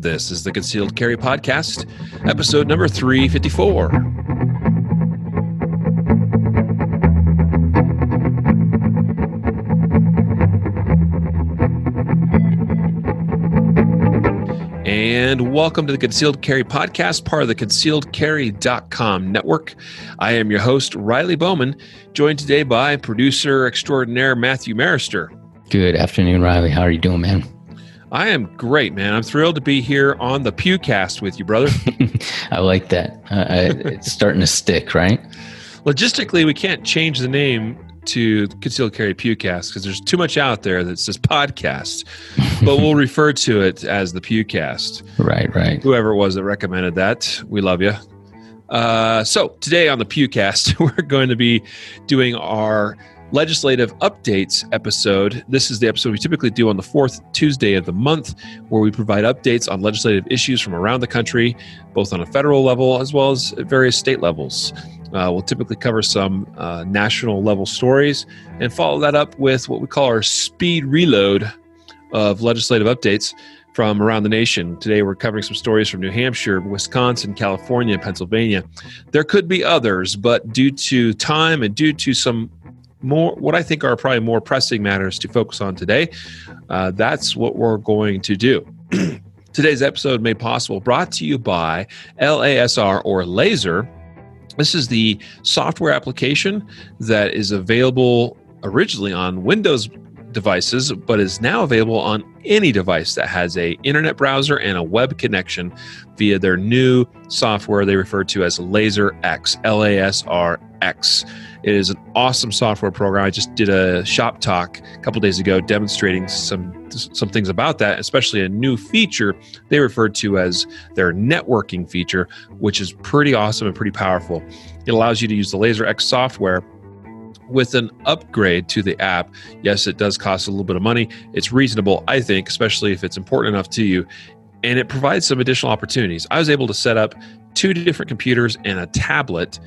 This is the Concealed Carry Podcast, episode number 354. And welcome to the Concealed Carry Podcast, part of the concealedcarry.com network. I am your host, Riley Bowman, joined today by producer extraordinaire Matthew Maruster. Good afternoon, Riley. How are you doing, man? I am great, man. I'm thrilled to be here on the Pewcast with you, brother. I like that. Uh, it's starting to stick, right? Logistically, we can't change the name to Concealed Carry Pewcast because there's too much out there that says podcast, but we'll refer to it as the Pewcast. Right, right. Whoever it was that recommended that, we love you. Uh, so today on the Pewcast, we're going to be doing our legislative updates episode. This is the episode we typically do on the fourth Tuesday of the month, where we provide updates on legislative issues from around the country, both on a federal level as well as at various state levels. Uh, we'll typically cover some uh, national level stories and follow that up with what we call our speed reload of legislative updates from around the nation. Today, we're covering some stories from New Hampshire, Wisconsin, California, Pennsylvania. There could be others, but due to time and due to some more what I think are probably more pressing matters to focus on today. Uh, that's what we're going to do. Today's episode made possible brought to you by LASR or Laser. This is the software application that is available originally on Windows devices but is now available on any device that has a internet browser and a web connection via their new software they refer to as laser x l-a-s-r-x it is an awesome software program i just did a shop talk a couple days ago demonstrating some some things about that especially a new feature they referred to as their networking feature which is pretty awesome and pretty powerful it allows you to use the laser x software with an upgrade to the app, yes, it does cost a little bit of money. It's reasonable, I think, especially if it's important enough to you. And it provides some additional opportunities. I was able to set up two different computers and a tablet,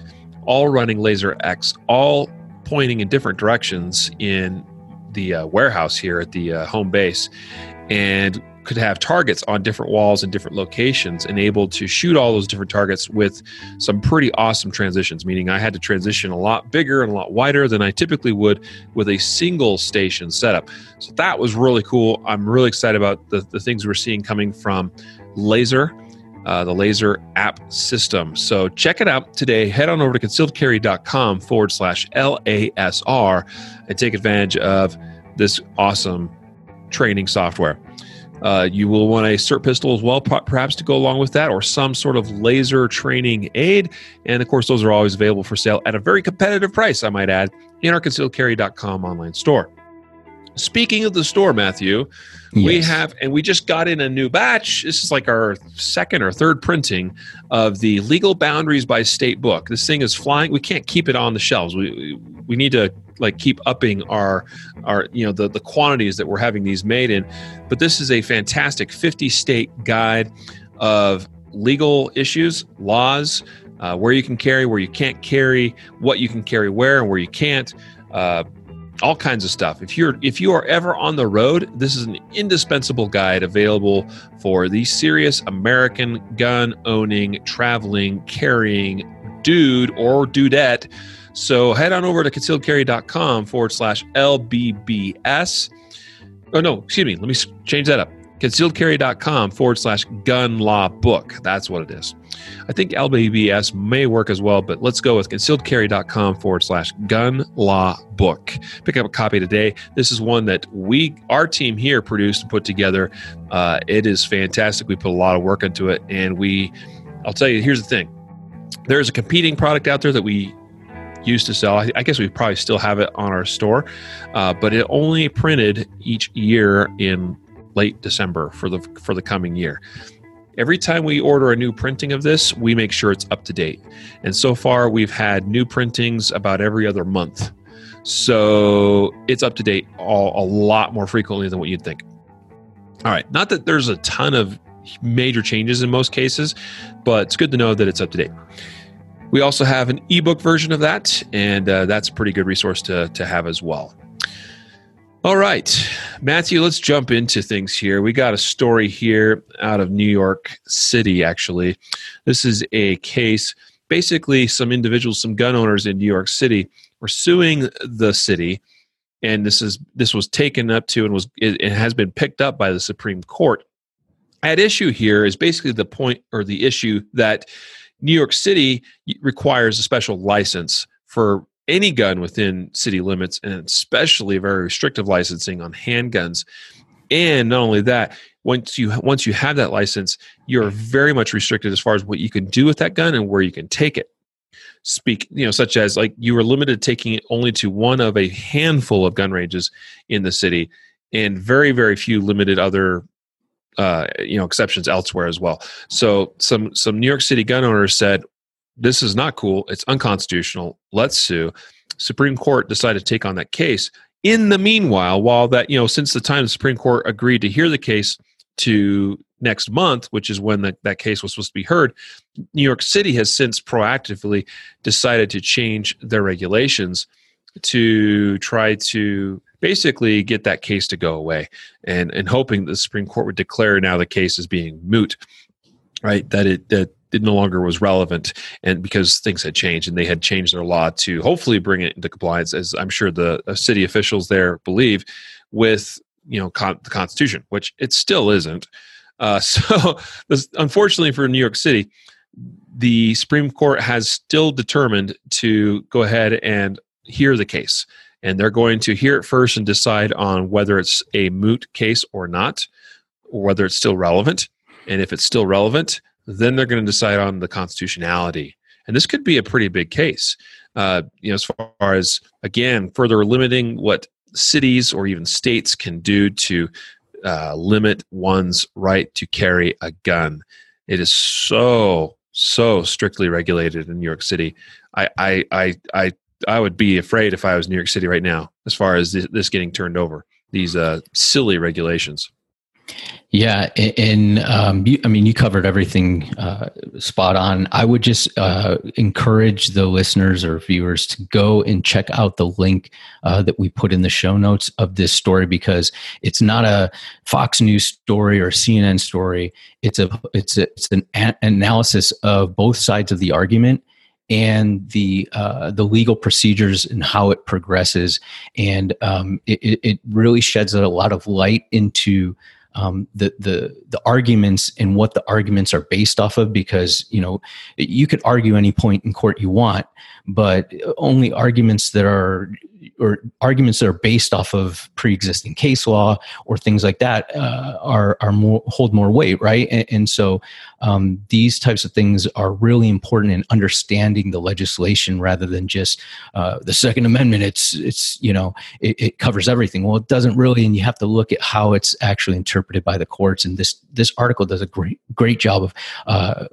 all running Laser X, all pointing in different directions in the uh, warehouse here at the uh, home base. And could have targets on different walls and different locations and able to shoot all those different targets with some pretty awesome transitions meaning i had to transition a lot bigger and a lot wider than i typically would with a single station setup so that was really cool i'm really excited about the, the things we're seeing coming from laser uh, the laser app system so check it out today head on over to concealedcarry.com forward slash lasr and take advantage of this awesome training software uh, you will want a SIRT pistol as well, perhaps to go along with that, or some sort of laser training aid. And of course, those are always available for sale at a very competitive price, I might add, in our concealedcarry.com online store. Speaking of the store, Matthew, yes. we have, and we just got in a new batch. This is like our second or third printing of the Legal Boundaries by State book. This thing is flying. We can't keep it on the shelves. We we need to like keep upping our our you know the the quantities that we're having these made in. But this is a fantastic 50 state guide of legal issues, laws, uh, where you can carry, where you can't carry, what you can carry where, and where you can't. Uh, all kinds of stuff. If you're if you are ever on the road, this is an indispensable guide available for the serious American gun owning, traveling, carrying dude or dudette. So head on over to concealedcarry.com forward slash LBBS. Oh, no, excuse me. Let me change that up concealedcarry.com forward slash gun law book. That's what it is. I think LBBS may work as well, but let's go with concealedcarry.com forward slash gun law book. Pick up a copy today. This is one that we, our team here, produced and put together. Uh, it is fantastic. We put a lot of work into it, and we, I'll tell you, here's the thing. There's a competing product out there that we used to sell. I, guess we probably still have it on our store, uh, but it only printed each year in late December for the for the coming year. Every time we order a new printing of this, we make sure it's up to date. And so far, we've had new printings about every other month. So it's up to date all, a lot more frequently than what you'd think. All right, not that there's a ton of major changes in most cases, but it's good to know that it's up to date. We also have an ebook version of that, and uh, that's a pretty good resource to, to have as well. All right, Matthew, let's jump into things here. We got a story here out of New York City, actually. This is a case. Basically, some individuals, some gun owners in New York City were suing the city, and this is this was taken up to and was it, it has been picked up by the Supreme Court. At issue here is basically the point or the issue that New York City requires a special license for any gun within city limits, and especially very restrictive licensing on handguns. And not only that, once you once you have that license, you're very much restricted as far as what you can do with that gun and where you can take it. Speak, you know, such as like you were limited taking it only to one of a handful of gun ranges in the city, and very very few limited other uh, you know exceptions elsewhere as well. So some some New York City gun owners said, this is not cool. It's unconstitutional. Let's sue. Supreme Court decided to take on that case. In the meanwhile, while that, you know, since the time the Supreme Court agreed to hear the case to next month, which is when that, that case was supposed to be heard, New York City has since proactively decided to change their regulations to try to basically get that case to go away and, and hoping the Supreme Court would declare now the case as being moot, right? That it, that it no longer was relevant and because things had changed and they had changed their law to hopefully bring it into compliance as i'm sure the uh, city officials there believe with you know con- the constitution which it still isn't. Uh, so this, unfortunately for new york city the supreme court has still determined to go ahead and hear the case and they're going to hear it first and decide on whether it's a moot case or not or whether it's still relevant and if it's still relevant then they're going to decide on the constitutionality. And this could be a pretty big case. Uh, you know, as far as again, further limiting what cities or even states can do to uh, limit one's right to carry a gun. It is so so strictly regulated in New York City. I I I I, I would be afraid if I was New York City right now, as far as this, this getting turned over. These uh, silly regulations. Yeah, and um, you, I mean, you covered everything uh, spot on. I would just uh, encourage the listeners or viewers to go and check out the link uh, that we put in the show notes of this story because it's not a Fox News story or CNN story. It's a it's a, it's an a- analysis of both sides of the argument and the uh, the legal procedures and how it progresses, and um, it, it really sheds a lot of light into um, the the the arguments and what the arguments are based off of because you know you could argue any point in court you want but only arguments that are or arguments that are based off of pre-existing case law or things like that uh, are are more hold more weight, right? And, and so um, these types of things are really important in understanding the legislation rather than just uh, the Second Amendment. It's it's you know it, it, covers everything. Well, it doesn't really, and you have to look at how it's actually interpreted by the courts. And this this article does a great great job of uh,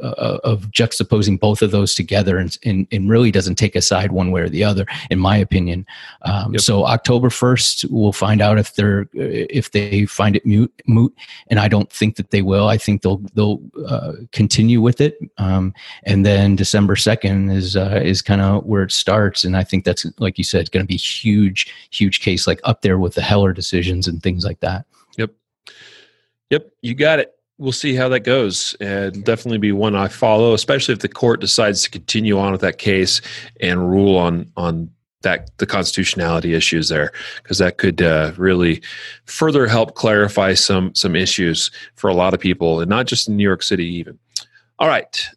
of juxtaposing both of those together, and, and, and really doesn't take a side one way or the other, in my opinion. Um, yep. So October first, we'll find out if they're if they find it moot, moot, and I don't think that they will. I think they'll they'll uh, continue with it, um, and then December second is uh, is kind of where it starts, and I think that's like you said, going to be huge, huge case, like up there with the Heller decisions and things like that. Yep, yep, you got it we'll see how that goes and definitely be one I follow, especially if the court decides to continue on with that case and rule on on that the constitutionality issues there because that could uh, really further help clarify some some issues for a lot of people and not just in New York City even. All right.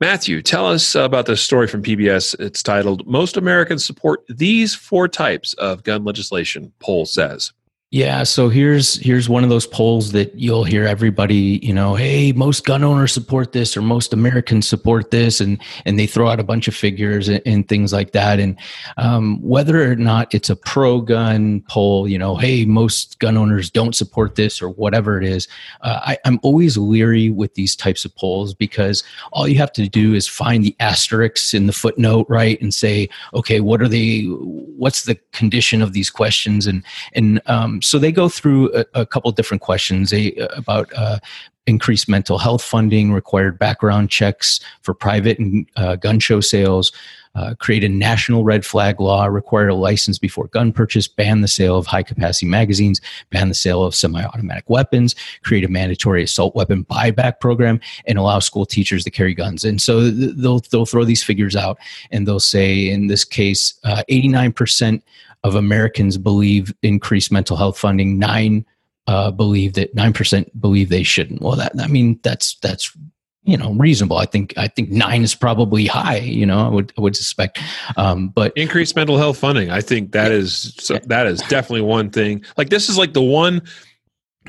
Matthew, tell us about the story from PBS. It's titled Most Americans Support These Four Types of Gun Legislation, poll says. Yeah, so here's here's one of those polls that you'll hear everybody, you know, hey, most gun owners support this or most Americans support this, and and they throw out a bunch of figures and, and things like that. And um, whether or not it's a pro-gun poll, you know, hey, most gun owners don't support this or whatever it is, uh, I, I'm always leery with these types of polls because all you have to do is find the asterisks in the footnote, right, and say, okay, what are they? What's the condition of these questions? And and um, so they go through a, a couple different questions. They, uh, about uh, increased mental health funding, required background checks for private and uh, gun show sales, uh, create a national red flag law, require a license before gun purchase, ban the sale of high capacity magazines, ban the sale of semi automatic weapons, create a mandatory assault weapon buyback program, and allow school teachers to carry guns. And so they'll, they'll throw these figures out and they'll say, in this case, uh, 89% of Americans believe increased mental health funding, nine uh, believe that nine percent believe they shouldn't. Well, that I mean that's that's you know reasonable. I think I think nine is probably high. You know, I would I would suspect. Um, but increased mental health funding, I think that yeah, is so, that is definitely one thing. Like this is like the one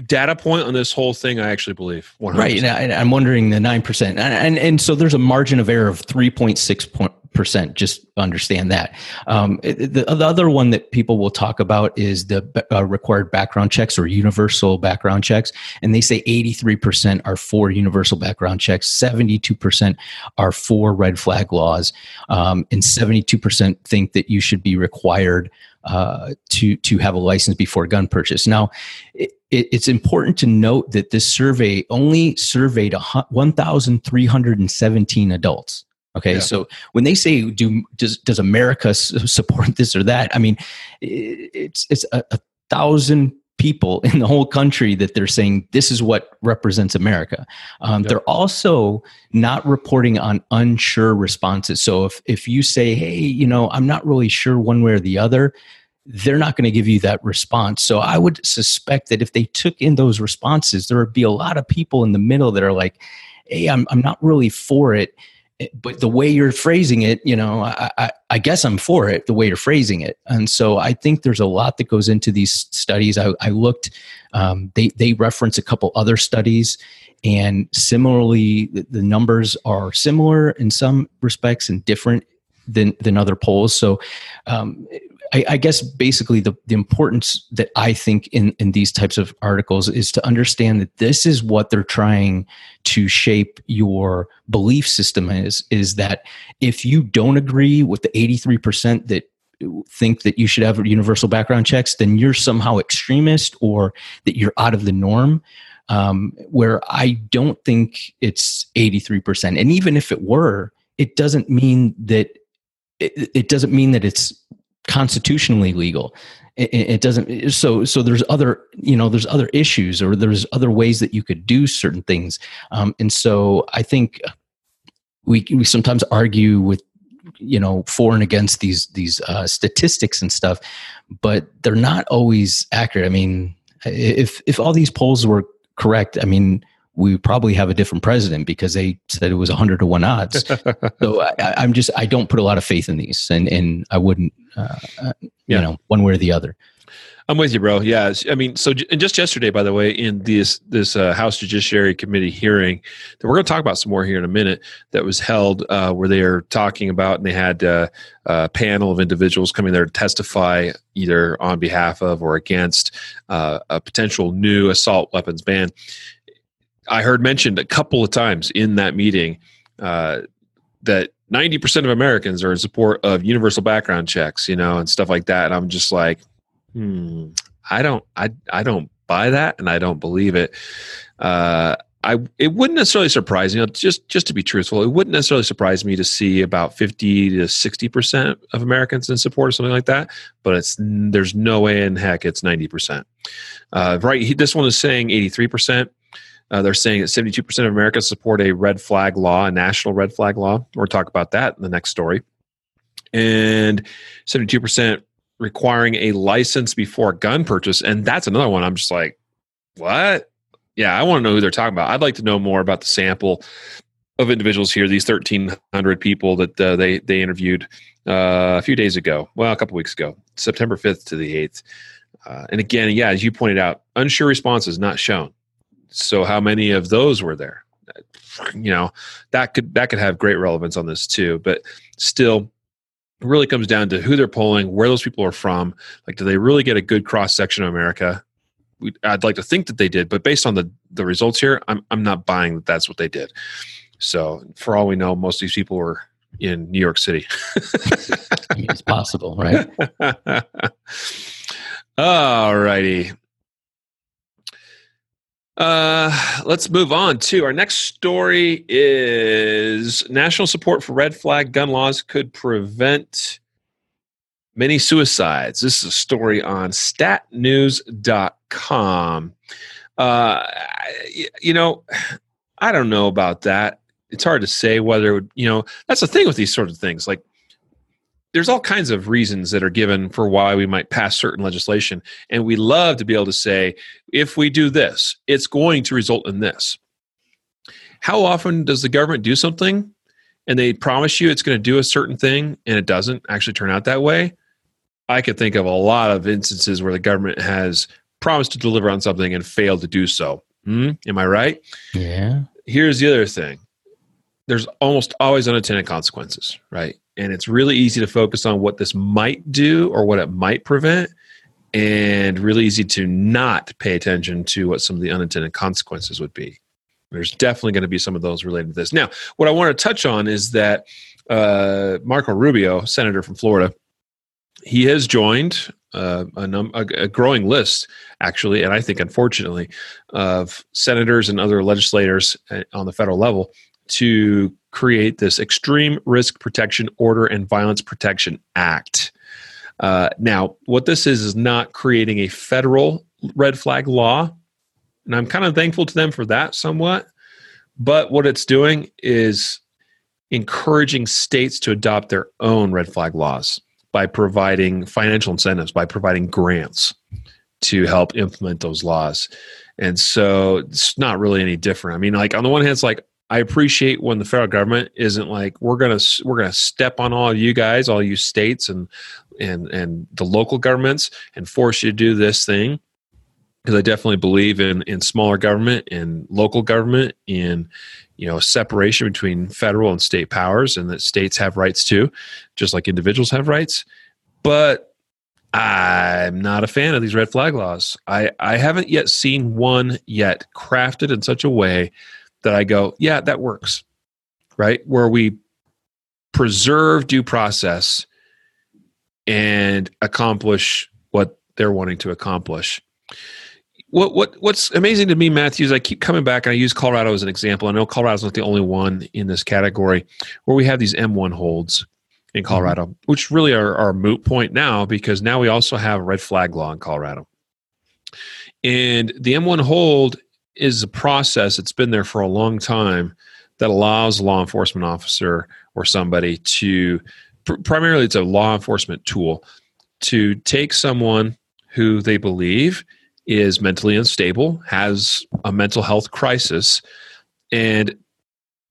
data point on this whole thing i actually believe 100%. right and I, am wondering the 9% and, and and so there's a margin of error of 3.6 point, percent. Just understand that. Um, the, the, other one that people will talk about is the uh, required background checks or universal background checks, and they say 83% are for universal background checks, 72% are for red flag laws, um, and 72% think that you should be required uh, to to have a license before gun purchase. Now, it, it's important to note that this survey only surveyed 1,317 adults. Okay, yeah. so when they say do does does America support this or that? I mean, it's it's a, a, thousand people in the whole country that they're saying this is what represents America. Um, yeah. They're also not reporting on unsure responses. So if if you say, hey, you know, I'm not really sure one way or the other. They're not going to give you that response. So I would suspect that if they took in those responses, there would be a lot of people in the middle that are like, "Hey, I'm I'm not really for it." But the way you're phrasing it, you know, I, I, I, guess I'm for it the way you're phrasing it. And so I think there's a lot that goes into these studies. I, I looked, um, they, they reference a couple other studies, and similarly, the, the numbers are similar in some respects and different than, than other polls. So um, I, I, guess basically the, the importance that I think in, in these types of articles is to understand that this is what they're trying to shape your belief system is, is that if you don't agree with the 83% that think that you should have universal background checks, then you're somehow extremist or that you're out of the norm. Um, where I don't think it's 83%. And even if it were, it doesn't mean that it, it doesn't mean that it's constitutionally legal. It, doesn't so so there's other you know there's other issues or there's other ways that you could do certain things. Um, and so i think we we sometimes argue with you know for and against these these uh, statistics and stuff but they're not always accurate. I mean if if all these polls were correct i mean we probably have a different president because they said it was 100 to 1 odds. so I, am just, I don't put a lot of faith in these and, and I wouldn't, uh, uh you know, one way or the other. I'm with you, bro. Yeah, I mean, so and just yesterday, by the way, in this this uh, House Judiciary Committee hearing that we're going to talk about some more here in a minute, that was held uh, where they are talking about, and they had uh, a panel of individuals coming there to testify either on behalf of or against uh, a potential new assault weapons ban. I heard mentioned a couple of times in that meeting uh, that 90% of Americans are in support of universal background checks, you know, and stuff like that. And I'm just like, hmm, I don't, I, I don't buy that, and I don't believe it. Uh, I, it wouldn't necessarily surprise me. You know, just just to be truthful, it wouldn't necessarily surprise me to see about fifty to sixty percent of Americans in support of something like that. But it's there's no way in heck it's ninety percent. Uh, right, this one is saying eighty three percent. Uh, they're saying that 72% of Americans support a red flag law, a national red flag law. We'll talk about that in the next story. And 72% requiring a license before a gun purchase. And that's another one. I'm just like, what? Yeah, I want to know who they're talking about. I'd like to know more about the sample of individuals here, these 1,300 people that uh, they, they interviewed uh, a few days ago, well, a couple weeks ago, September 5th to the 8th. Uh, and again, yeah, as you pointed out, unsure responses not shown so how many of those were there? You know that could that could have great relevance on this too but still it really comes down to who they're polling where those people are from. Like do they really get a good cross section of america? We, i'd like to think that they did but based on the the results here i'm, I'm not buying that that's what they did. So for all we know most of these people were in new york city. It's possible right? All righty Uh, let's move on to our next story is national support for red flag gun laws could prevent many suicides. This is a story on statnews.com. Uh, you know, I don't know about that. It's hard to say whether, you know, that's the thing with these sort of things. Like, there's all kinds of reasons that are given for why we might pass certain legislation. And we love to be able to say, if we do this, it's going to result in this. How often does the government do something and they promise you it's going to do a certain thing and it doesn't actually turn out that way? I could think of a lot of instances where the government has promised to deliver on something and failed to do so. Hmm? Am I right? Yeah. Here's the other thing there's almost always unintended consequences, right? And it's really easy to focus on what this might do or what it might prevent, and really easy to not pay attention to what some of the unintended consequences would be. There's definitely going to be some of those related to this. Now, what I want to touch on is that uh, Marco Rubio, senator from Florida, he has joined uh, a, num- a, a, growing list, actually, and I think unfortunately, of senators and other legislators uh, on the federal level to create this Extreme Risk Protection Order and Violence Protection Act. Uh, now, what this is is not creating a federal red flag law, and I'm kind of thankful to them for that somewhat. But what it's doing is encouraging states to adopt their own red flag laws by providing financial incentives, by providing grants to help implement those laws. And so it's not really any different. I mean, like on the one hand, it's like I appreciate when the federal government isn't like we're gonna we're gonna step on all you guys, all you states and and and the local governments and force you to do this thing. Because I definitely believe in in smaller government and local government in you know separation between federal and state powers and that states have rights too just like individuals have rights. But i'm not a fan of these red flag laws. I i haven't yet seen one yet crafted in such a way that i go yeah that works right where we preserve due process and accomplish what they're wanting to accomplish what what what's amazing to me, Matthew, is I keep coming back and I use Colorado as an example. I know Colorado's not the only one in this category where we have these M1 holds in mm-hmm. Colorado, mm-hmm. which really are, a moot point now because now we also have a red flag law in Colorado. And the M1 hold is a process that's been there for a long time that allows a law enforcement officer or somebody to pr- primarily it's a law enforcement tool to take someone who they believe is mentally unstable, has a mental health crisis, and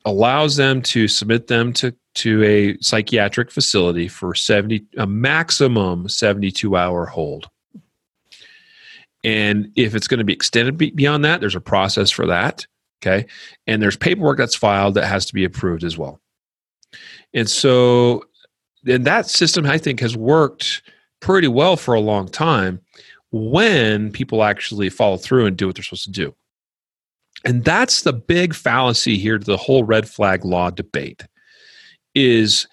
allows them to submit them to, to a psychiatric facility for 70 a maximum 72 hour hold. And if it's going to be extended beyond that, there's a process for that. Okay. And there's paperwork that's filed that has to be approved as well. And so, and that system, I think, has worked pretty well for a long time when people actually follow through and do what they're supposed to do. And that's the big fallacy here to the whole red flag law debate is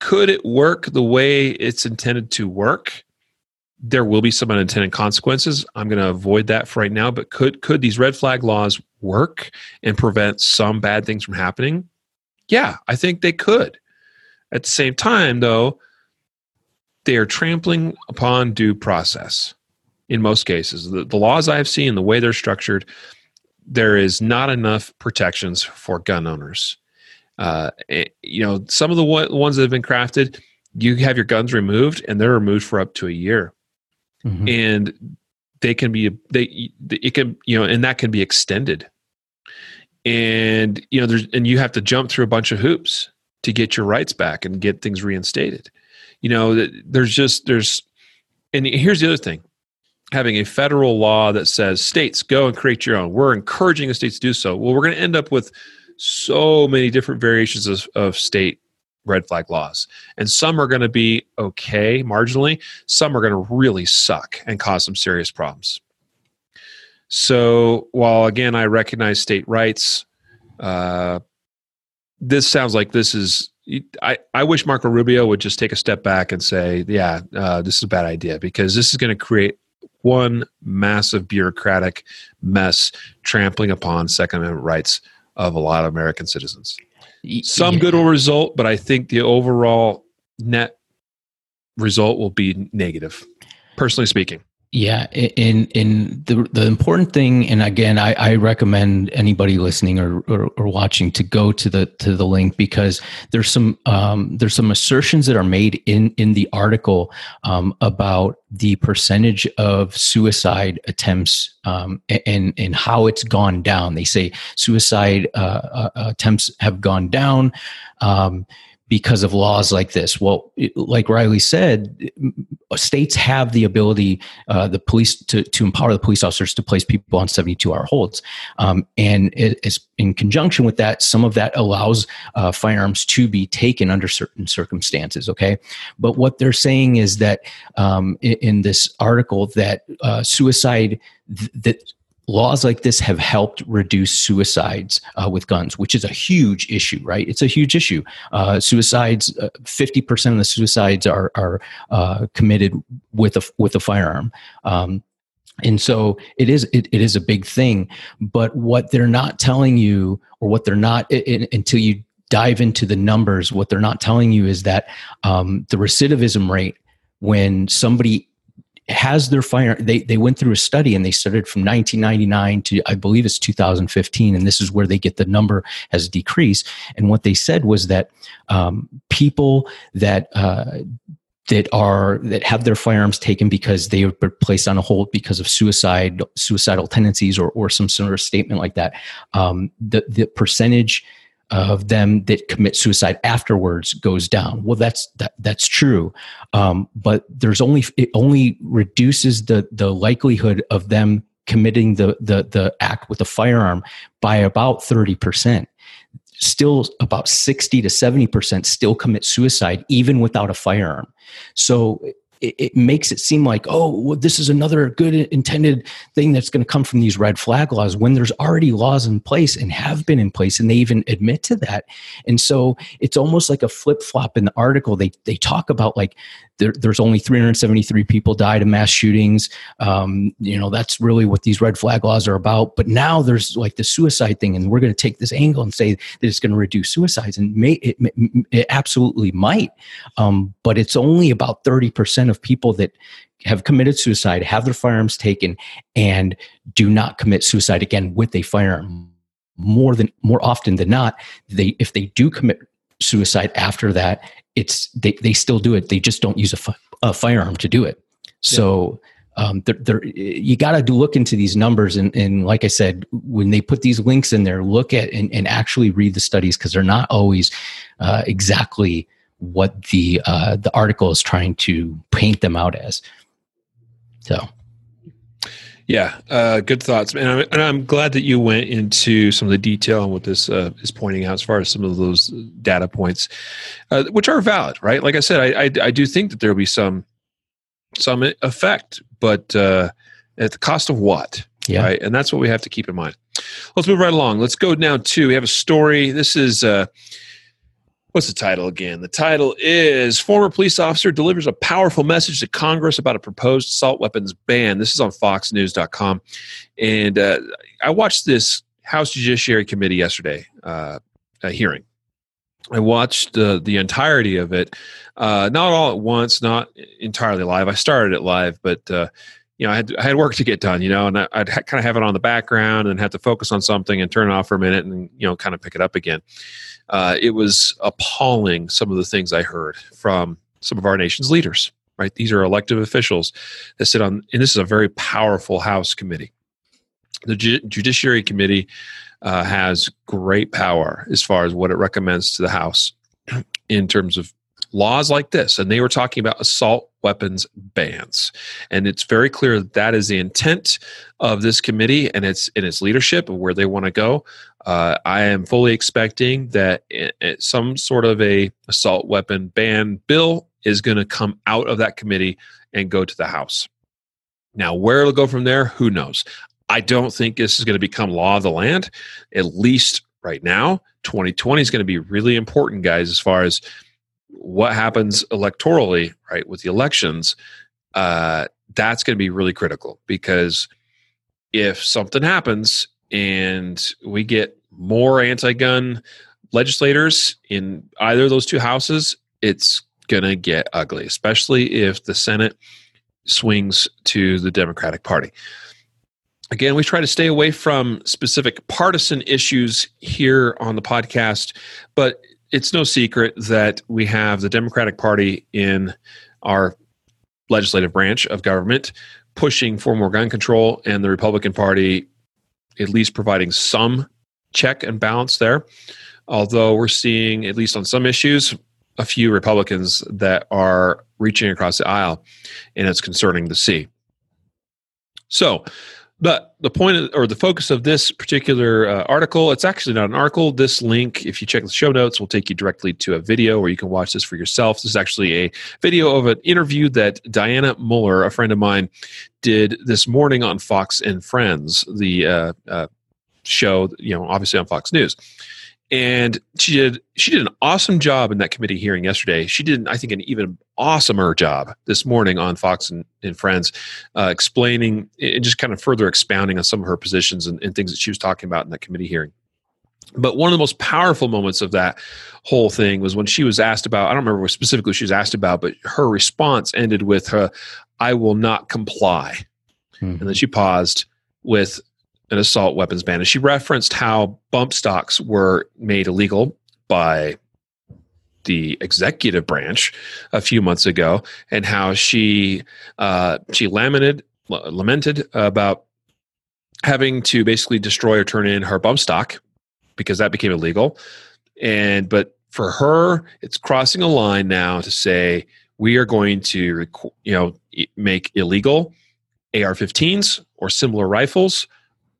could it work the way it's intended to work? There will be some unintended consequences. I'm going to avoid that for right now, but could could these red flag laws work and prevent some bad things from happening? Yeah, I think they could. At the same time though, they are trampling upon due process in most cases. The, the laws I've seen, the way they're structured, there is not enough protections for gun owners. Uh, eh, you know, some of the ones that have been crafted, you have your guns removed, and they're removed for up to a year, mm-hmm. and they can be they it can you know, and that can be extended. And you know, there's and you have to jump through a bunch of hoops to get your rights back and get things reinstated. You know, there's just there's, and here's the other thing having a federal law that says states go and create your own. We're encouraging the states to do so. Well, we're going to end up with so many different variations of, of state red flag laws. And some are going to be okay marginally, some are going to really suck and cause some serious problems. So, while again, I recognize state rights, uh, this sounds like this is. I, I wish Marco Rubio would just take a step back and say, yeah, uh, this is a bad idea because this is going to create one massive bureaucratic mess trampling upon Second Amendment rights of a lot of American citizens. Some yeah. good will result, but I think the overall net result will be negative, personally speaking. Yeah, in in the the important thing, and again, I, I recommend anybody listening or, or, or watching to go to the to the link because there's some um, there's some assertions that are made in in the article um, about the percentage of suicide attempts um, and and how it's gone down. They say suicide uh, uh, attempts have gone down. Um, because of laws like this. Well, like Riley said, states have the ability, uh, the police to, to empower the police officers to place people on 72 hour holds. Um, and it's in conjunction with that, some of that allows uh, firearms to be taken under certain circumstances. Okay. But what they're saying is that um, in, in, this article that uh, suicide, th- that laws like this have helped reduce suicides uh, with guns, which is a huge issue, right? It's a huge issue. Uh, suicides, uh, fifty uh, percent of the suicides are are uh, committed with a with a firearm. Um, and so it is it, it is a big thing but what they're not telling you or what they're not it, it, until you dive into the numbers what they're not telling you is that um, the recidivism rate when somebody has their fire they, they went through a study and they studied from 1999 to i believe it's 2015 and this is where they get the number has decreased. And what they said was that um, people that uh, that are that have their firearms taken because they were placed on a hold because of suicide suicidal tendencies or, or some sort of statement like that um, the the percentage of them that commit suicide afterwards goes down. Well, that's that, that's true, um, but there's only it only reduces the the likelihood of them committing the the the act with a firearm by about thirty percent. Still, about sixty to seventy percent still commit suicide even without a firearm. So it, it, makes it seem like, oh, well, this is another good intended thing that's going to come from these red flag laws when there's already laws in place and have been in place, and they even admit to that. And so it's almost like a flip flop in the article. They they talk about like there, there's only 373 people died in mass shootings. Um, you know, that's really what these red flag laws are about. But now there's like the suicide thing, and we're going to take this angle and say that it's going to reduce suicides, and may, it, it absolutely might. Um, but it's only about 30% of people that have committed suicide, have their firearms taken, and do not commit suicide again with a firearm. More than more often than not, they if they do commit suicide after that, it's they, they still do it. They just don't use a, fi- a firearm to do it. So um, they're, they're, you got to look into these numbers. And, and, like I said, when they put these links in there, look at and, and actually read the studies because they're not always uh, exactly what the uh, the article is trying to paint them out as. So yeah, uh, good thoughts, and I'm, and I'm, glad that you went into some of the detail on what this uh, is pointing out as far as some of those data points, uh, which are valid, right? Like I said, I, I, I do think that there will be some some effect, but uh, at the cost of what? Yeah. Right, and that's what we have to keep in mind. Let's move right along. Let's go now to we have a story. This is uh, What's the title again? The title is Former Police Officer Delivers a Powerful Message to Congress About a Proposed Assault Weapons Ban. This is on FoxNews.com. And uh, I watched this House Judiciary Committee yesterday uh, hearing. I watched uh, the entirety of it, uh, not all at once, not entirely live. I started it live, but uh, you know, I had I had work to get done, you know, and I, would ha- kind of have it on the background and have to focus on something and turn it off for a minute and you know, kind of pick it up again. Uh, it was appalling some of the things I heard from some of our nation's leaders. Right, these are elected officials that sit on, and this is a very powerful House committee. The Ju- Judiciary Committee uh, has great power as far as what it recommends to the House in terms of laws like this. And they were talking about assault weapons bans. And it's very clear that that is the intent of this committee and its in its leadership and where they want to go. Uh, I am fully expecting that it, it, some sort of a assault weapon ban bill is going to come out of that committee and go to the House. Now, where it'll go from there, who knows? I don't think this is going to become law of the land, at least right now. 2020 is going to be really important, guys, as far as what happens electorally, right, with the elections. uh, that's going to be really critical because if something happens and we get more anti-gun legislators in either of those two houses, it's going to get ugly, especially if the Senate swings to the Democratic Party. Again, we try to stay away from specific partisan issues here on the podcast, but it's no secret that we have the Democratic Party in our legislative branch of government pushing for more gun control, and the Republican Party at least providing some check and balance there. Although we're seeing, at least on some issues, a few Republicans that are reaching across the aisle, and it's concerning to see. So, but the point of, or the focus of this particular uh, article, it's actually not an article. This link, if you check the show notes, will take you directly to a video where you can watch this for yourself. This is actually a video of an interview that Dianna Muller, a friend of mine, did this morning on Fox and Friends, the uh, uh, show, you know, obviously on Fox News and she did she did an awesome job in that committee hearing yesterday. She did, I think, an even awesomer job this morning on Fox and, and Friends, uh, explaining and just kind of further expounding on some of her positions and, and things that she was talking about in that committee hearing. But one of the most powerful moments of that whole thing was when she was asked about, I don't remember what specifically she was asked about, but her response ended with, her, I will not comply. Mm-hmm. And then she paused with, an assault weapons ban. And she referenced how bump stocks were made illegal by the executive branch a few months ago, and how she uh, she lamented lamented about having to basically destroy or turn in her bump stock because that became illegal. And but for her, it's crossing a line now to say we are going to you know make illegal AR-15s or similar rifles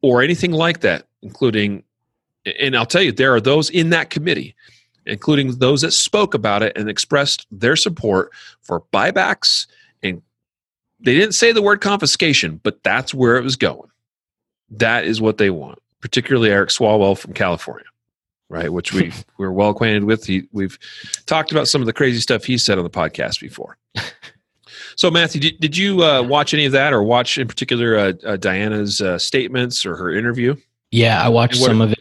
or anything like that, including, and I'll tell you, there are those in that committee, including those that spoke about it and expressed their support for buybacks. And they didn't say the word confiscation, but that's where it was going. That is what they want, particularly Eric Swalwell from California right? Which we we're well acquainted with. He, we've talked about some of the crazy stuff he said on the podcast before. So, Matthew, did, did you uh, watch any of that, or watch in particular uh, uh, Dianna's uh, statements or her interview? Yeah, I watched some of it.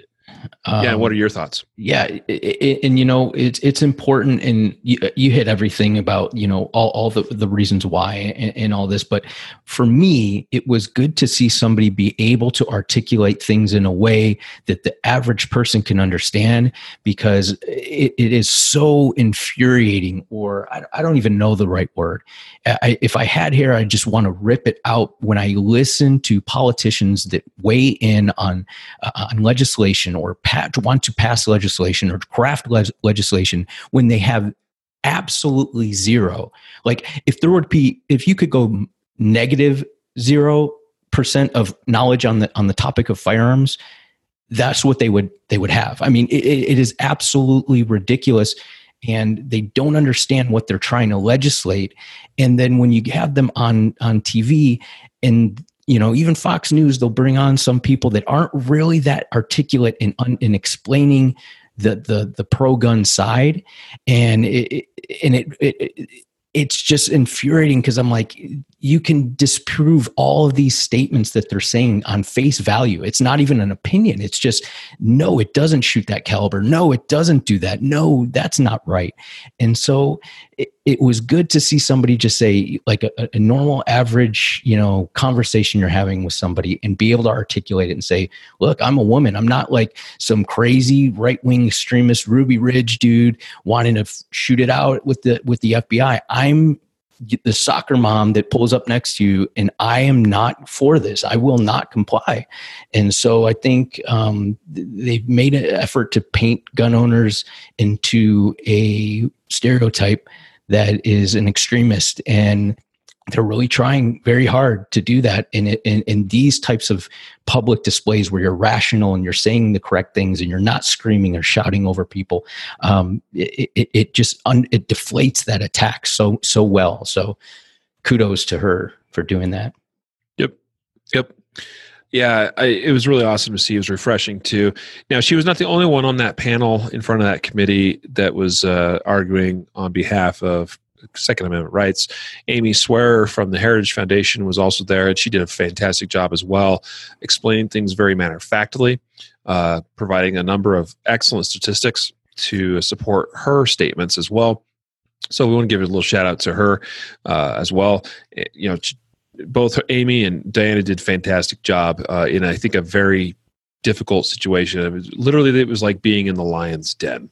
Um, yeah, what are your thoughts? Yeah, it, it, and you know it's it's important, and you, you hit everything about you know all, all the the reasons why and, and, all this. But for me, it was good to see somebody be able to articulate things in a way that the average person can understand, because it, it is so infuriating, or I, I don't even know the right word. I, if I had here, I just want to rip it out when I listen to politicians that weigh in on uh, on legislation or pa- want to pass legislation or craft le- legislation when they have absolutely zero. Like if there would be, if you could go negative zero percent of knowledge on the on the topic of firearms, that's what they would they would have. I mean, it, it is absolutely ridiculous and they don't understand what they're trying to legislate and then when you have them on on tv and you know even fox news they'll bring on some people that aren't really that articulate in in explaining the the the pro gun side and it, and it, it it's just infuriating because I'm like, you can disprove all of these statements that they're saying on face value. It's not even an opinion. It's just, no, it doesn't shoot that caliber. No, it doesn't do that. No, that's not right. And so it, it was good to see somebody just say, like a, a normal, average, you know, conversation you're having with somebody and be able to articulate it and say, look, I'm a woman. I'm not like some crazy right wing extremist Ruby Ridge dude wanting to f- shoot it out with the with the FBI. I'm the soccer mom that pulls up next to you and i am not for this i will not comply and so i think um, they've made an effort to paint gun owners into a stereotype that is an extremist and they're really trying very hard to do that in, in, in these types of public displays where you're rational and you're saying the correct things and you're not screaming or shouting over people. Um, it, it, it, just un, it deflates that attack so so well. So kudos to her for doing that. Yep. Yep yeah, I, it was really awesome to see. It was refreshing too. Now, she was not the only one on that panel in front of that committee that was uh, arguing on behalf of Second Amendment rights. Amy Swearer from the Heritage Foundation was also there, and she did a fantastic job as well, explaining things very matter of factly, uh, providing a number of excellent statistics to support her statements as well. So we want to give a little shout out to her uh, as well. Eh, you know, both Amy and Dianna did fantastic job uh, in I think a very difficult situation. It was, literally, it was like being in the lion's den.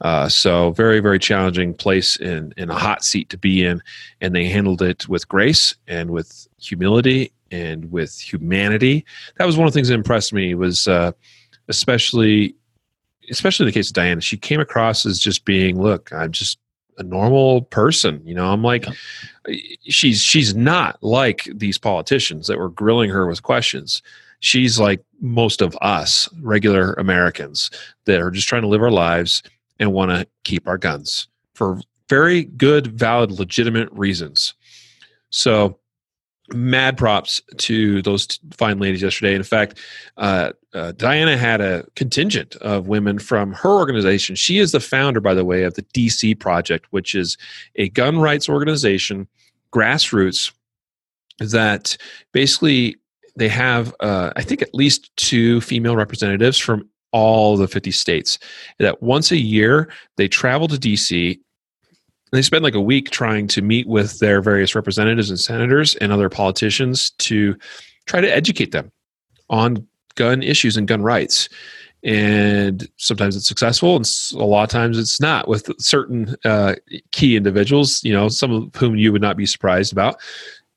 Uh, so very very challenging place in in a hot seat to be in, and they handled it with grace and with humility and with humanity. That was one of the things that impressed me was uh, especially especially in the case of Dianna. She came across as just being, look, I'm just a normal person. You know, I'm like, yeah. she's she's not like these politicians that were grilling her with questions. She's like most of us, regular Americans, that are just trying to live our lives and want to keep our guns for very good, valid, legitimate reasons. So mad props to those fine ladies yesterday. In fact, uh, uh, Dianna had a contingent of women from her organization. She is the founder, by the way, of the DC Project, which is a gun rights organization, grassroots, that basically they have, uh, I think, at least two female representatives from all the 50 states. That once a year they travel to DC they spend like a week trying to meet with their various representatives and senators and other politicians to try to educate them on gun issues and gun rights. And sometimes it's successful and a lot of times it's not with certain uh, key individuals you know some of whom you would not be surprised about.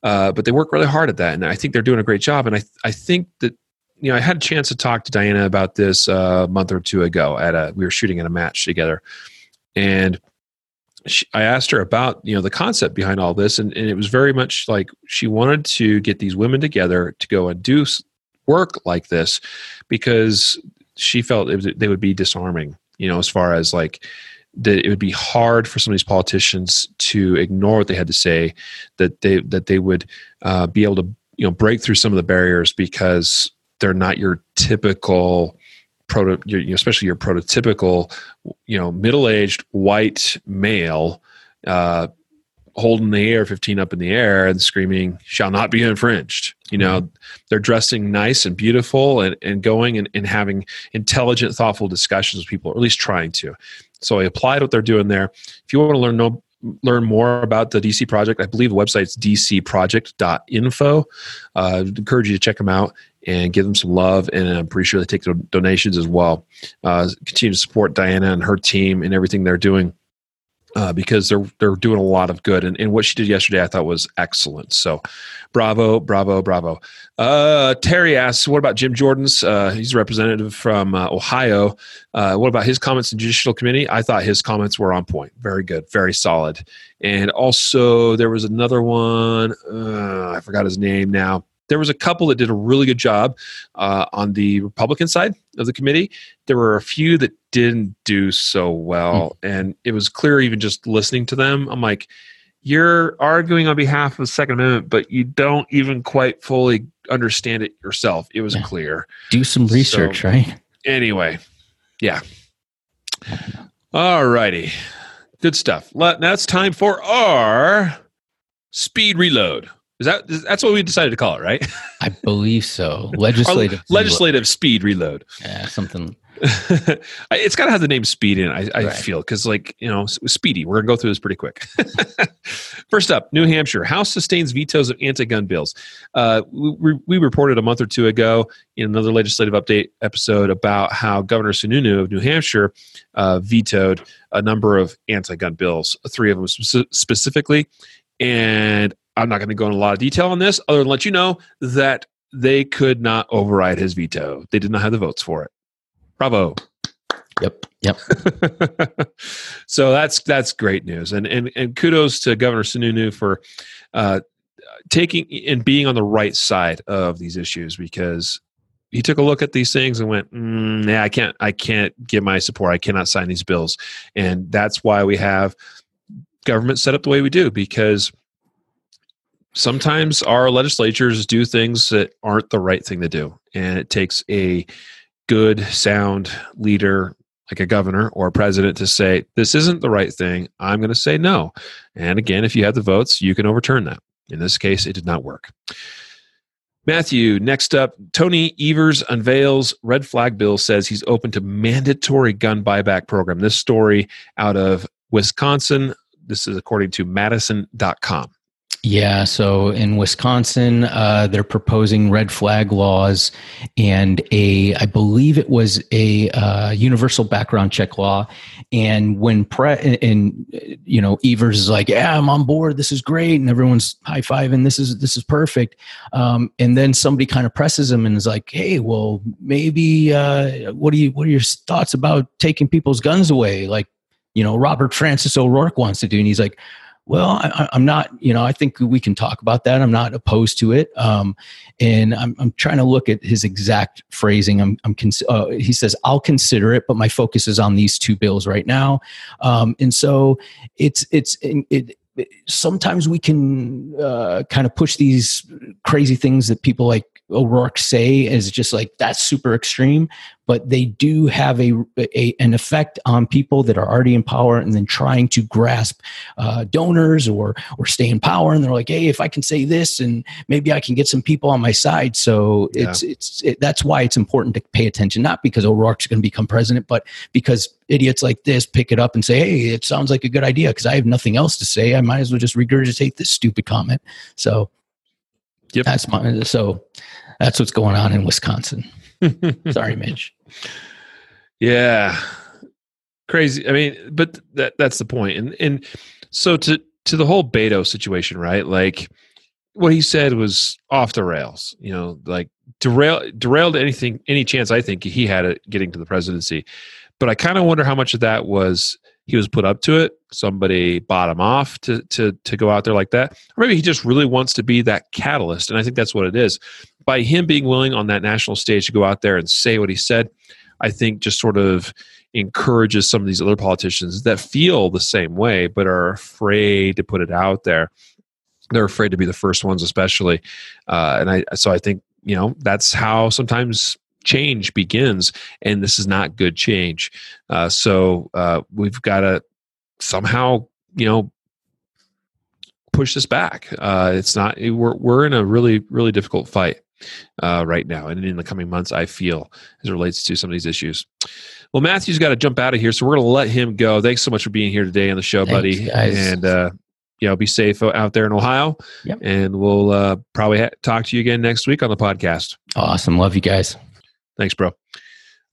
Uh, but they work really hard at that and i think they're doing a great job. And i, I think that you know i had a chance to talk to Dianna about this uh, a month or two ago at a we were shooting at a match together. And she, I asked her about you know the concept behind all this, and, and it was very much like she wanted to get these women together to go and do work like this because she felt was, they would be disarming. You know, as far as like that it would be hard for some of these politicians to ignore what they had to say. That they that they would uh, be able to you know break through some of the barriers because they're not your typical proto, your, especially your prototypical, you know, middle-aged white male, uh, holding the AR-15 up in the air and screaming, "Shall not be infringed." You know, they're dressing nice and beautiful and, and going and, and having intelligent, thoughtful discussions with people, or at least trying to. So I applied what they're doing there. If you want to learn no, learn more about the DC project, I believe the website's dcproject.info. Uh, I'd encourage you to check them out and give them some love. And I'm pretty sure they take donations as well. Uh, continue to support Dianna and her team and everything they're doing. Uh, because they're they're doing a lot of good, and, and what she did yesterday I thought was excellent. So, bravo, bravo, bravo. Uh, Terry asks, "What about Jim Jordan's? Uh, he's a representative from uh, Ohio. Uh, what about his comments in Judicial Committee? I thought his comments were on point. Very good, very solid. And also there was another one. Uh, I forgot his name now there was a couple that did a really good job uh, on the Republican side of the committee. There were a few that didn't do so well, mm. and it was clear even just listening to them. I'm like, you're arguing on behalf of the Second Amendment, but you don't even quite fully understand it yourself. It was yeah. clear. Do some research, so, right? Anyway, yeah. All righty. Good stuff. Now it's time for our speed reload. Is that that's what we decided to call it, right? I believe so. Legislative legislative speed reload. Yeah, something. it's got to have the name speed in. I, I right. feel because, like you know, speedy. We're gonna go through this pretty quick. First up, New Hampshire House sustains vetoes of anti-gun bills. Uh, we, we reported a month or two ago in another legislative update episode about how Governor Sununu of New Hampshire uh, vetoed a number of anti-gun bills, three of them specifically, and I'm not going to go into a lot of detail on this, other than let you know that they could not override his veto. They did not have the votes for it. Bravo. Yep. Yep. so that's that's great news, and and and kudos to Governor Sununu for uh, taking and being on the right side of these issues because he took a look at these things and went, mm, "Yeah, I can't, I can't give my support. I cannot sign these bills," and that's why we have government set up the way we do because sometimes our legislatures do things that aren't the right thing to do and it takes a good sound leader like a governor or a president to say this isn't the right thing i'm going to say no and again if you have the votes you can overturn that in this case it did not work Matthew, next up, Tony Evers unveils red flag bill says he's open to mandatory gun buyback program. This story out of Wisconsin. This is according to Madison.com. Yeah, so in Wisconsin, uh, they're proposing red flag laws and a, I believe it was a uh, universal background check law. And when pre and you know Evers is like, yeah, I'm on board. This is great, and everyone's high fiving. This is this is perfect. Um, and then somebody kind of presses him and is like, hey, well, maybe uh, what do you what are your thoughts about taking people's guns away? Like, you know, Robert Francis O'Rourke wants to do, and he's like well, I, am not, you know, I think we can talk about that. I'm not opposed to it. Um, and I'm, I'm trying to look at his exact phrasing. I'm, I'm cons- uh, he says, I'll consider it, but my focus is on these two bills right now. Um, and so it's, it's, it, it sometimes we can uh, kind of push these crazy things that people like O'Rourke say is just like that's super extreme, but they do have a, a, an effect on people that are already in power and then trying to grasp uh, donors or or stay in power. And they're like, hey, if I can say this, and maybe I can get some people on my side. So yeah. it's it's it, that's why it's important to pay attention, not because O'Rourke's going to become president, but because idiots like this pick it up and say, hey, it sounds like a good idea because I have nothing else to say. I might as well just regurgitate this stupid comment. So. Yep. That's my so that's what's going on in Wisconsin. Sorry, Mitch. Yeah. Crazy. I mean, but that that's the point. And and so to to the whole Beto situation, right? Like what he said was off the rails, you know, like derail derailed anything any chance I think he had at getting to the presidency. But I kind of wonder how much of that was he was put up to it. Somebody bought him off to to to go out there like that, or maybe he just really wants to be that catalyst. And I think that's what it is. By him being willing on that national stage to go out there and say what he said, I think just sort of encourages some of these other politicians that feel the same way but are afraid to put it out there. They're afraid to be the first ones, especially. Uh, and I so I think you know that's how sometimes change begins, and this is not good change. Uh, so uh, we've got to somehow, you know, push this back. Uh, it's not we're we're in a really really difficult fight uh, right now, and in the coming months, I feel as it relates to some of these issues. Well, Matthew's got to jump out of here, so we're going to let him go. Thanks so much for being here today on the show, Thanks, buddy. Guys. And uh, you know, be safe out there in Ohio. Yep. And we'll uh, probably ha- talk to you again next week on the podcast. Awesome. Love you guys. Thanks, bro.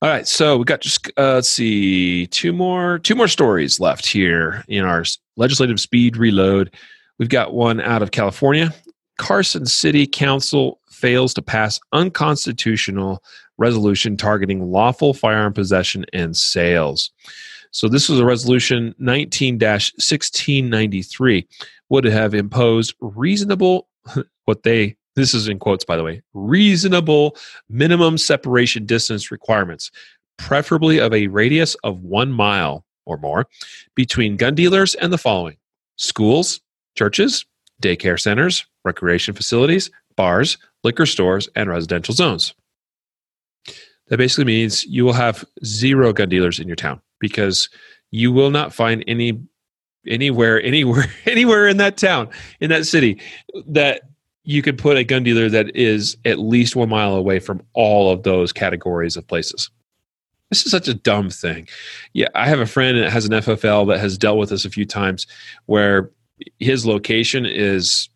All right, so we got just uh, let's see two more two more stories left here in our legislative speed reload. We've got one out of California. Carson City Council fails to pass unconstitutional resolution targeting lawful firearm possession and sales. So this was a resolution 19-1693 would have imposed reasonable what they this is in quotes, by the way, reasonable minimum separation distance requirements, preferably of a radius of one mile or more, between gun dealers and the following schools, churches, daycare centers, recreation facilities, bars, liquor stores, and residential zones. That basically means you will have zero gun dealers in your town because you will not find any anywhere anywhere anywhere in that town in that city that you could put a gun dealer that is at least one mile away from all of those categories of places. This is such a dumb thing. Yeah, I have a friend that has an FFL that has dealt with this a few times where his location is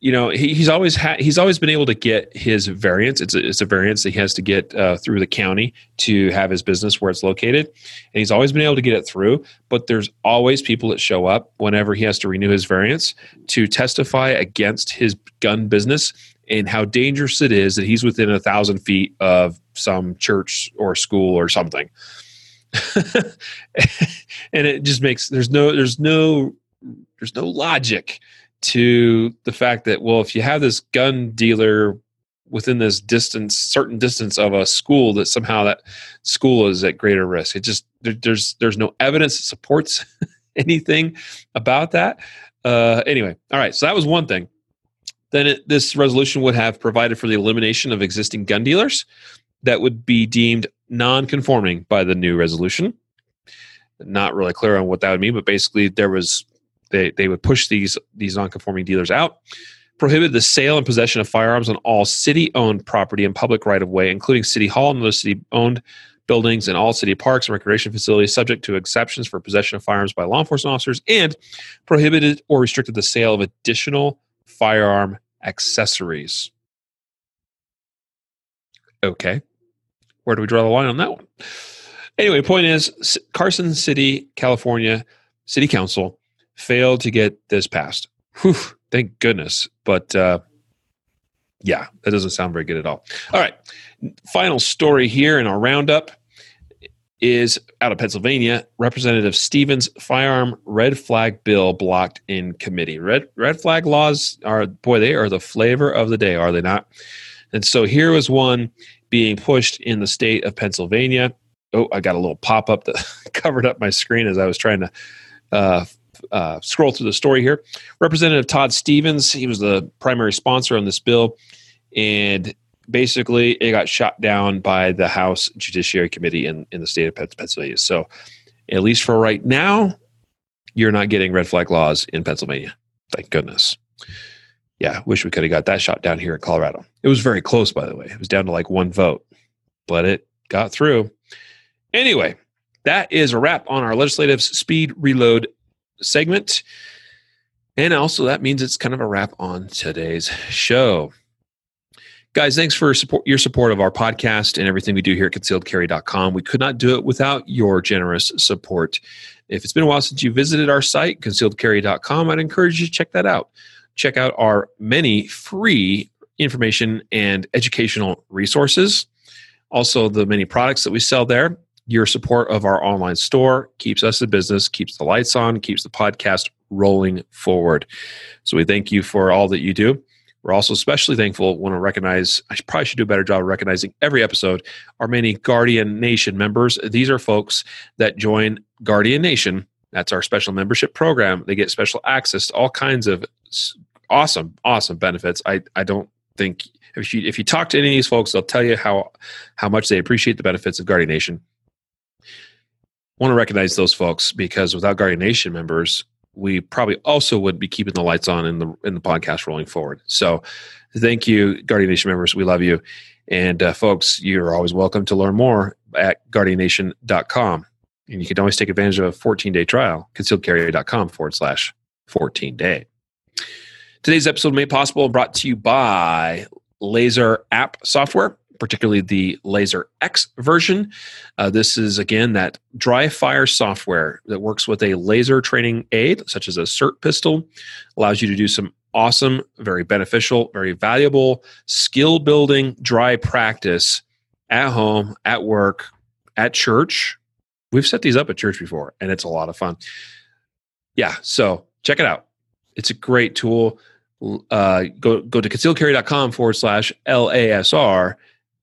you know he, he's always had he's always been able to get his variance. It's a, it's a variance that he has to get uh, through the county to have his business where it's located. And he's always been able to get it through but there's always people that show up whenever he has to renew his variance to testify against his gun business and how dangerous it is that he's within a thousand feet of some church or school or something. And it just makes there's no there's no there's no logic to the fact that well if you have this gun dealer within this distance certain distance of a school that somehow that school is at greater risk. It just there, there's there's no evidence that supports anything about that. Uh, anyway all right so that was one thing. Then it, this resolution would have provided for the elimination of existing gun dealers that would be deemed non conforming by the new resolution. Not really clear on what that would mean, but basically there was they, they would push these these non-conforming dealers out prohibited the sale and possession of firearms on all city-owned property and public right-of-way including city hall and other city-owned buildings and all city parks and recreation facilities subject to exceptions for possession of firearms by law enforcement officers and prohibited or restricted the sale of additional firearm accessories. Okay. Where do we draw the line on that one? Anyway point is carson city california city council failed to get this passed. Whew, thank goodness. But uh, yeah, that doesn't sound very good at all. All right. Final story here in our roundup is out of Pennsylvania. Representative Stevens firearm red flag bill blocked in committee. Red red flag laws are boy, they are the flavor of the day, are they not? And so here was one being pushed in the state of Pennsylvania. Oh, I got a little pop up that covered up my screen as I was trying to uh, uh, scroll through the story here. Representative Todd Stevens, he was the primary sponsor on this bill, and basically it got shot down by the House Judiciary Committee in, in the state of Pennsylvania. So, at least for right now, you're not getting red flag laws in Pennsylvania. Thank goodness. Yeah, wish we could have got that shot down here in Colorado. It was very close, by the way. It was down to like one vote, but it got through. Anyway, that is a wrap on our legislative speed reload segment. And also, that means it's kind of a wrap on today's show. Guys, thanks for support, your support of our podcast and everything we do here at concealedcarry.com. We could not do it without your generous support. If it's been a while since you visited our site, concealedcarry.com, I'd encourage you to check that out. Check out our many free information and educational resources. Also, the many products that we sell there your support of our online store keeps us in business, keeps the lights on, keeps the podcast rolling forward. So we thank you for all that you do. We're also especially thankful, want to recognize, I probably should do a better job of recognizing every episode, our many Guardian Nation members. These are folks that join Guardian Nation. That's our special membership program. They get special access to all kinds of awesome, awesome benefits. I, I don't think if you if you talk to any of these folks, they'll tell you how how much they appreciate the benefits of Guardian Nation want to recognize those folks because without Guardian Nation members, we probably also would be keeping the lights on in the in the podcast rolling forward. So, thank you, Guardian Nation members. We love you, and uh, folks, you're always welcome to learn more at guardiannation.com. And you can always take advantage of a 14 day trial, concealedcarry.com forward slash 14 day. Today's episode made possible and brought to you by LASR App Software particularly the LASR X version. Uh, this is again that dry fire software that works with a laser training aid, such as a SIRT pistol, allows you to do some awesome, very beneficial, very valuable skill building dry practice at home, at work, at church. We've set these up at church before, and it's a lot of fun. Yeah, so check it out. It's a great tool. Uh, go go to concealedcarry.com forward slash LASR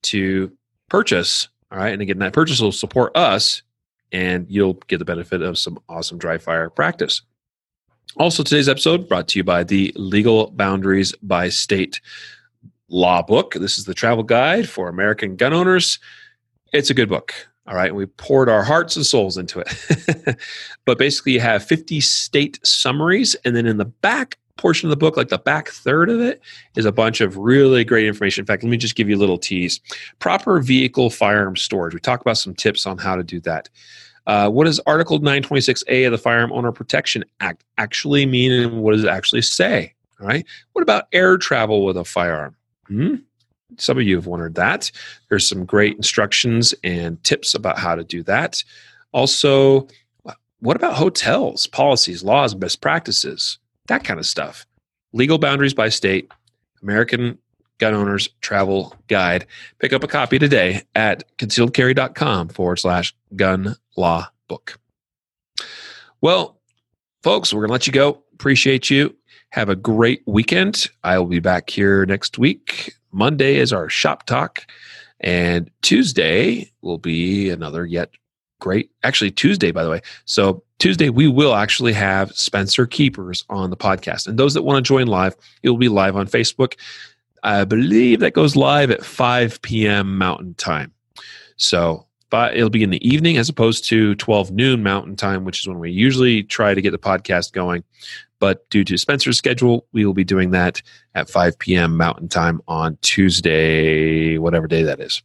to purchase. All right. And again, that purchase will support us and you'll get the benefit of some awesome dry fire practice. Also, today's episode brought to you by the Legal Boundaries by State Law book. This is the travel guide for American gun owners. It's a good book. All right. We poured our hearts and souls into it. but basically, you have 50 state summaries. And then in the back portion of the book, like the back third of it, is a bunch of really great information. In fact, let me just give you a little tease. Proper vehicle firearm storage. We talk about some tips on how to do that. Uh, what does Article 926A of the Firearm Owner Protection Act actually mean, and what does it actually say? All right. What about air travel with a firearm? Hmm? Some of you have wondered that. There's some great instructions and tips about how to do that. Also, what about hotels, policies, laws, best practices? That kind of stuff. Legal Boundaries by State, American Gun Owners Travel Guide. Pick up a copy today at concealedcarry.com forward slash gun law book. Well, folks, we're going to let you go. Appreciate you. Have a great weekend. I will be back here next week. Monday is our shop talk, and Tuesday will be another yet great. Actually, Tuesday, by the way. So Tuesday, we will actually have Spencer Keepers on the podcast. And those that want to join live, it will be live on Facebook. I believe that goes live at 5 p.m. Mountain Time. So but it'll be in the evening as opposed to 12 noon Mountain Time, which is when we usually try to get the podcast going. But due to Spencer's schedule, we will be doing that at 5 p.m. Mountain Time on Tuesday, whatever day that is.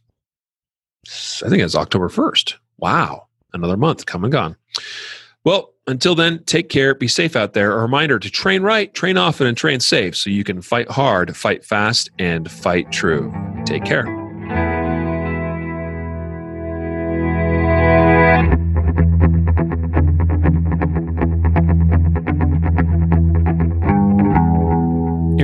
I think it's October 1st. Wow. Another month come and gone. Well, until then, take care, be safe out there. A reminder to train right, train often, and train safe so you can fight hard, fight fast, and fight true. Take care.